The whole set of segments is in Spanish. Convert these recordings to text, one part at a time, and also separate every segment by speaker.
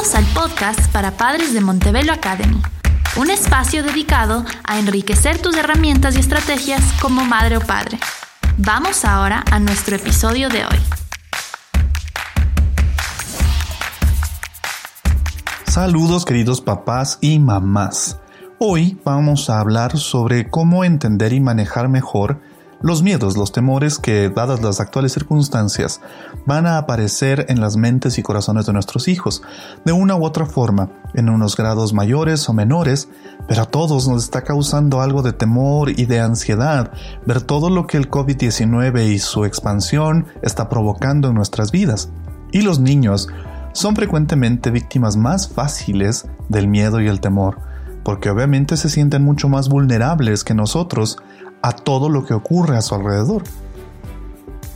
Speaker 1: Al podcast para padres de Montebello Academy, un espacio dedicado a enriquecer tus herramientas y estrategias como madre o padre. Vamos ahora a nuestro episodio de hoy.
Speaker 2: Saludos queridos papás y mamás. Hoy vamos a hablar sobre cómo entender y manejar mejor los miedos, los temores que, dadas las actuales circunstancias, van a aparecer en las mentes y corazones de nuestros hijos, de una u otra forma, en unos grados mayores o menores, pero a todos nos está causando algo de temor y de ansiedad ver todo lo que el COVID-19 y su expansión está provocando en nuestras vidas. Y los niños son frecuentemente víctimas más fáciles del miedo y el temor, porque obviamente se sienten mucho más vulnerables que nosotros a todo lo que ocurre a su alrededor.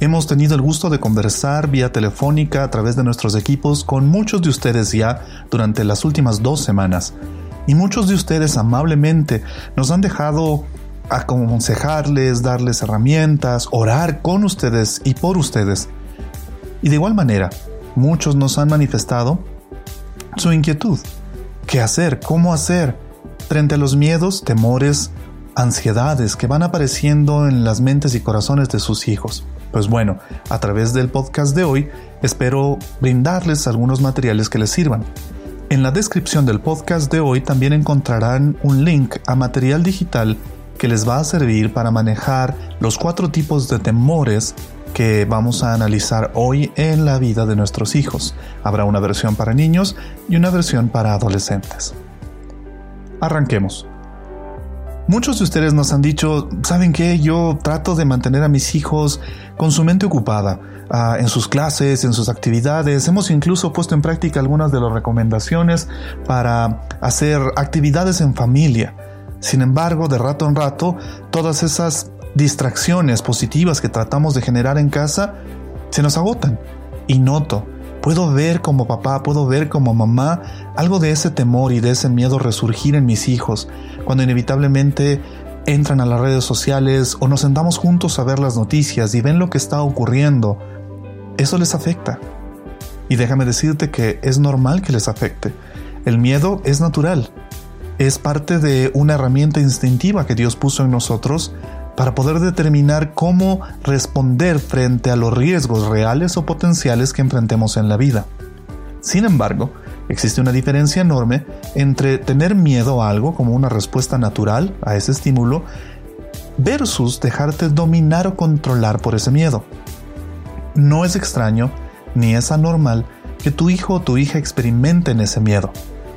Speaker 2: Hemos tenido el gusto de conversar vía telefónica a través de nuestros equipos con muchos de ustedes ya durante las últimas dos semanas y muchos de ustedes amablemente nos han dejado aconsejarles, darles herramientas, orar con ustedes y por ustedes. Y de igual manera, muchos nos han manifestado su inquietud. ¿Qué hacer? ¿Cómo hacer? Frente a los miedos, temores, ansiedades que van apareciendo en las mentes y corazones de sus hijos. Pues bueno, a través del podcast de hoy espero brindarles algunos materiales que les sirvan. En la descripción del podcast de hoy también encontrarán un link a material digital que les va a servir para manejar los cuatro tipos de temores que vamos a analizar hoy en la vida de nuestros hijos. Habrá una versión para niños y una versión para adolescentes. Arranquemos. Muchos de ustedes nos han dicho, ¿saben qué? Yo trato de mantener a mis hijos con su mente ocupada ah, en sus clases, en sus actividades. Hemos incluso puesto en práctica algunas de las recomendaciones para hacer actividades en familia. Sin embargo, de rato en rato, todas esas distracciones positivas que tratamos de generar en casa se nos agotan. Y noto Puedo ver como papá, puedo ver como mamá algo de ese temor y de ese miedo resurgir en mis hijos cuando inevitablemente entran a las redes sociales o nos sentamos juntos a ver las noticias y ven lo que está ocurriendo. Eso les afecta. Y déjame decirte que es normal que les afecte. El miedo es natural. Es parte de una herramienta instintiva que Dios puso en nosotros para poder determinar cómo responder frente a los riesgos reales o potenciales que enfrentemos en la vida. Sin embargo, existe una diferencia enorme entre tener miedo a algo como una respuesta natural a ese estímulo versus dejarte dominar o controlar por ese miedo. No es extraño ni es anormal que tu hijo o tu hija experimenten ese miedo.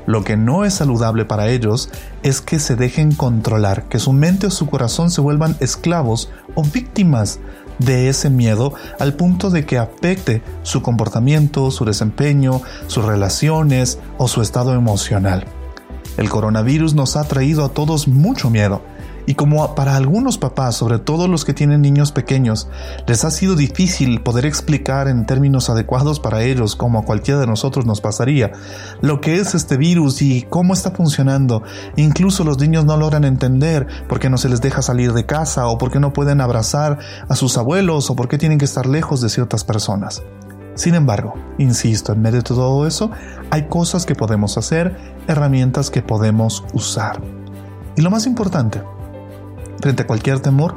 Speaker 2: Lo que no es saludable para ellos es que se dejen controlar, que su mente o su corazón se vuelvan esclavos o víctimas de ese miedo al punto de que afecte su comportamiento, su desempeño, sus relaciones o su estado emocional. El coronavirus nos ha traído a todos mucho miedo y como para algunos papás, sobre todo los que tienen niños pequeños, les ha sido difícil poder explicar en términos adecuados para ellos, como a cualquiera de nosotros nos pasaría, lo que es este virus y cómo está funcionando. Incluso los niños no logran entender por qué no se les deja salir de casa o por qué no pueden abrazar a sus abuelos o por qué tienen que estar lejos de ciertas personas. Sin embargo, insisto, en medio de todo eso, hay cosas que podemos hacer, herramientas que podemos usar. Y lo más importante, frente a cualquier temor,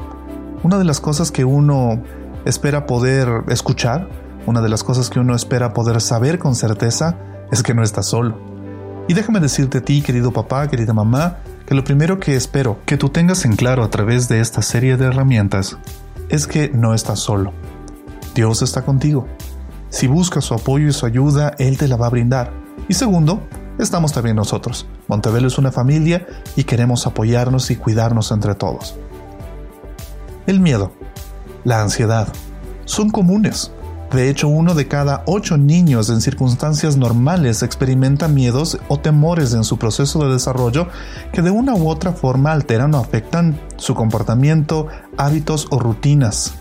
Speaker 2: una de las cosas que uno espera poder escuchar, una de las cosas que uno espera poder saber con certeza, es que no estás solo. Y déjame decirte a ti, querido papá, querida mamá, que lo primero que espero que tú tengas en claro a través de esta serie de herramientas es que no estás solo. Dios está contigo. Si buscas su apoyo y su ayuda, Él te la va a brindar. Y segundo, estamos también nosotros. Montebello es una familia y queremos apoyarnos y cuidarnos entre todos. El miedo, la ansiedad, son comunes. De hecho, uno de cada ocho niños en circunstancias normales experimenta miedos o temores en su proceso de desarrollo que de una u otra forma alteran o afectan su comportamiento, hábitos o rutinas.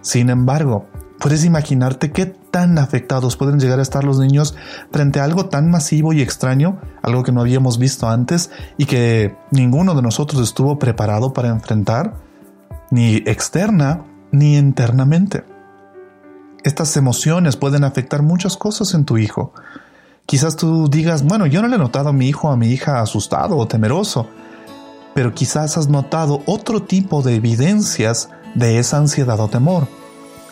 Speaker 2: Sin embargo, ¿puedes imaginarte qué tan afectados pueden llegar a estar los niños frente a algo tan masivo y extraño, algo que no habíamos visto antes y que ninguno de nosotros estuvo preparado para enfrentar, ni externa ni internamente. Estas emociones pueden afectar muchas cosas en tu hijo. Quizás tú digas, bueno, yo no le he notado a mi hijo o a mi hija asustado o temeroso, pero quizás has notado otro tipo de evidencias de esa ansiedad o temor.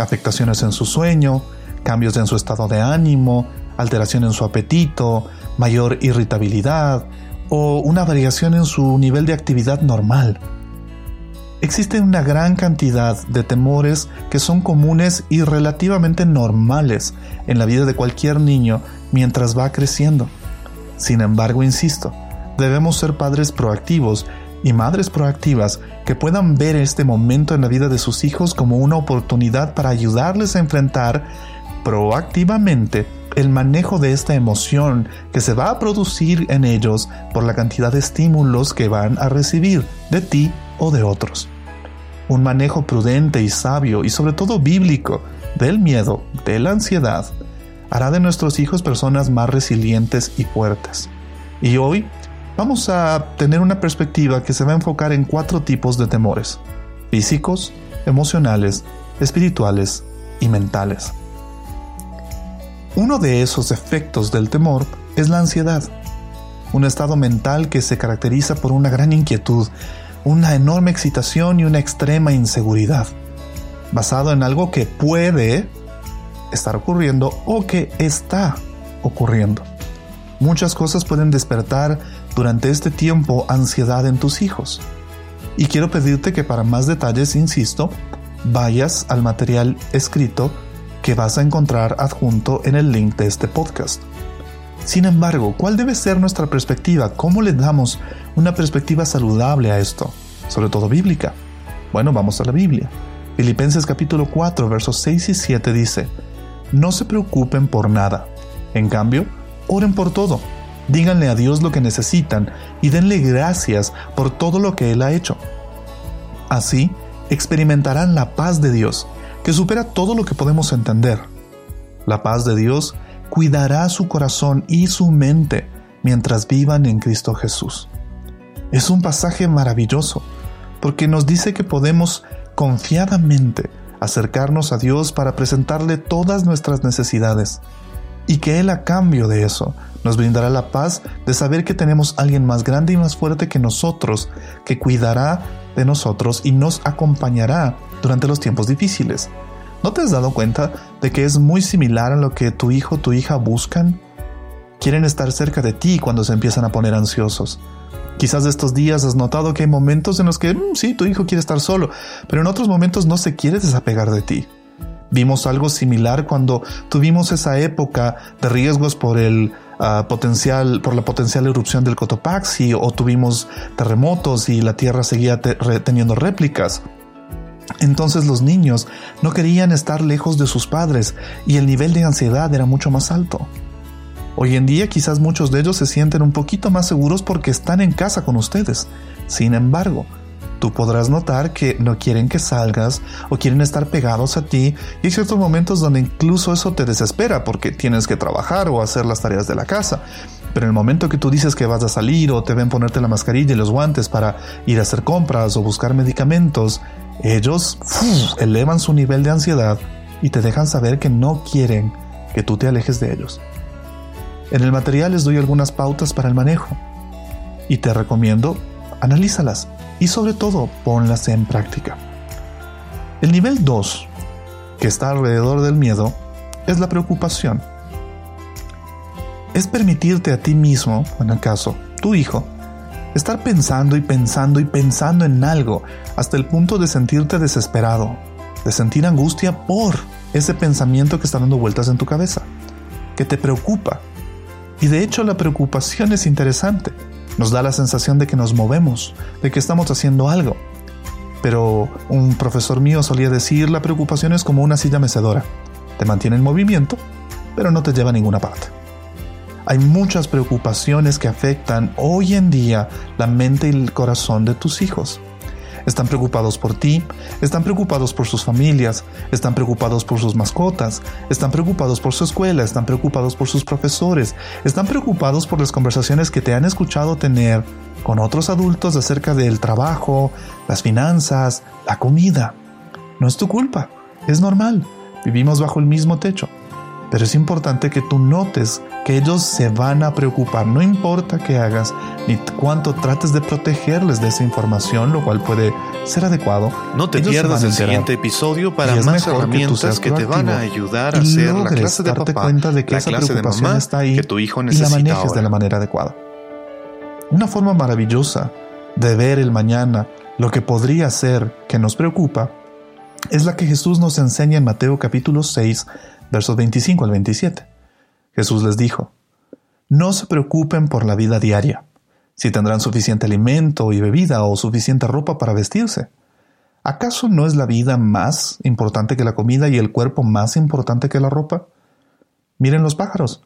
Speaker 2: Afectaciones en su sueño, cambios en su estado de ánimo, alteración en su apetito, mayor irritabilidad o una variación en su nivel de actividad normal. Existe una gran cantidad de temores que son comunes y relativamente normales en la vida de cualquier niño mientras va creciendo. Sin embargo, insisto, debemos ser padres proactivos y madres proactivas que puedan ver este momento en la vida de sus hijos como una oportunidad para ayudarles a enfrentar proactivamente el manejo de esta emoción que se va a producir en ellos por la cantidad de estímulos que van a recibir de ti o de otros. Un manejo prudente y sabio y sobre todo bíblico del miedo, de la ansiedad, hará de nuestros hijos personas más resilientes y fuertes. Y hoy vamos a tener una perspectiva que se va a enfocar en cuatro tipos de temores, físicos, emocionales, espirituales y mentales. Uno de esos efectos del temor es la ansiedad, un estado mental que se caracteriza por una gran inquietud, una enorme excitación y una extrema inseguridad, basado en algo que puede estar ocurriendo o que está ocurriendo. Muchas cosas pueden despertar durante este tiempo ansiedad en tus hijos. Y quiero pedirte que para más detalles, insisto, vayas al material escrito que vas a encontrar adjunto en el link de este podcast. Sin embargo, ¿cuál debe ser nuestra perspectiva? ¿Cómo le damos una perspectiva saludable a esto? Sobre todo bíblica. Bueno, vamos a la Biblia. Filipenses capítulo 4, versos 6 y 7 dice, No se preocupen por nada. En cambio, oren por todo. Díganle a Dios lo que necesitan y denle gracias por todo lo que Él ha hecho. Así, experimentarán la paz de Dios que supera todo lo que podemos entender. La paz de Dios cuidará su corazón y su mente mientras vivan en Cristo Jesús. Es un pasaje maravilloso porque nos dice que podemos confiadamente acercarnos a Dios para presentarle todas nuestras necesidades y que Él a cambio de eso nos brindará la paz de saber que tenemos alguien más grande y más fuerte que nosotros, que cuidará de nosotros y nos acompañará durante los tiempos difíciles. ¿No te has dado cuenta de que es muy similar a lo que tu hijo o tu hija buscan? Quieren estar cerca de ti cuando se empiezan a poner ansiosos. Quizás de estos días has notado que hay momentos en los que mm, sí, tu hijo quiere estar solo, pero en otros momentos no se quiere desapegar de ti. Vimos algo similar cuando tuvimos esa época de riesgos por el ah, potencial, por la potencial erupción del Cotopaxi o tuvimos terremotos y la Tierra seguía teniendo réplicas. Entonces los niños no querían estar lejos de sus padres y el nivel de ansiedad era mucho más alto. Hoy en día quizás muchos de ellos se sienten un poquito más seguros porque están en casa con ustedes. Sin embargo, tú podrás notar que no quieren que salgas o quieren estar pegados a ti y hay ciertos momentos donde incluso eso te desespera porque tienes que trabajar o hacer las tareas de la casa. Pero en el momento que tú dices que vas a salir o te ven ponerte la mascarilla y los guantes para ir a hacer compras o buscar medicamentos, ellos elevan su nivel de ansiedad y te dejan saber que no quieren que tú te alejes de ellos. En el material les doy algunas pautas para el manejo y te recomiendo analízalas y sobre todo ponlas en práctica. El nivel 2, que está alrededor del miedo, es la preocupación. Es permitirte a ti mismo, en el caso, tu hijo, estar pensando y pensando y pensando en algo hasta el punto de sentirte desesperado, de sentir angustia por ese pensamiento que está dando vueltas en tu cabeza, que te preocupa. Y de hecho la preocupación es interesante nos da la sensación de que nos movemos, de que estamos haciendo algo. Pero un profesor mío solía decir, la preocupación es como una silla mecedora. Te mantiene en movimiento, pero no te lleva a ninguna parte. Hay muchas preocupaciones que afectan hoy en día la mente y el corazón de tus hijos. Están preocupados por ti, están preocupados por sus familias, están preocupados por sus mascotas, están preocupados por su escuela, están preocupados por sus profesores, están preocupados por las conversaciones que te han escuchado tener con otros adultos acerca del trabajo, las finanzas, la comida. No es tu culpa, es normal, vivimos bajo el mismo techo. Pero es importante que tú notes que ellos se van a preocupar, no importa qué hagas ni cuánto trates de protegerles de esa información, lo cual puede ser adecuado.
Speaker 3: No te pierdas el siguiente episodio para más herramientas que, te van a ayudar a hacer la clase de papá,
Speaker 2: cuenta de que esa preocupación está ahí que tu hijo necesita y la manejes de la manera adecuada. Una forma maravillosa de ver el mañana, lo que podría ser que nos preocupa, es la que Jesús nos enseña en Mateo capítulo 6, versos 25 al 27. Jesús les dijo, No se preocupen por la vida diaria, si tendrán suficiente alimento y bebida o suficiente ropa para vestirse. ¿Acaso no es la vida más importante que la comida y el cuerpo más importante que la ropa? Miren los pájaros.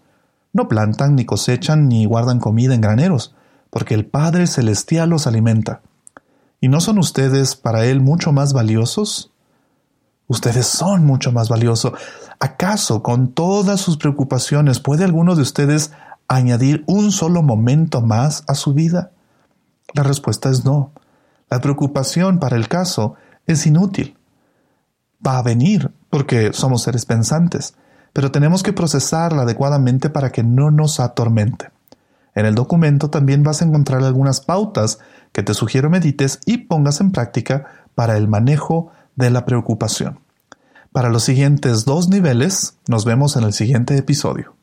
Speaker 2: No plantan, ni cosechan, ni guardan comida en graneros, porque el Padre Celestial los alimenta. ¿Y no son ustedes para Él mucho más valiosos? Ustedes son mucho más valiosos. ¿Acaso con todas sus preocupaciones puede alguno de ustedes añadir un solo momento más a su vida? La respuesta es no. La preocupación para el caso es inútil. Va a venir porque somos seres pensantes, pero tenemos que procesarla adecuadamente para que no nos atormente. En el documento también vas a encontrar algunas pautas que te sugiero medites y pongas en práctica para el manejo de la preocupación. Para los siguientes dos niveles, nos vemos en el siguiente episodio.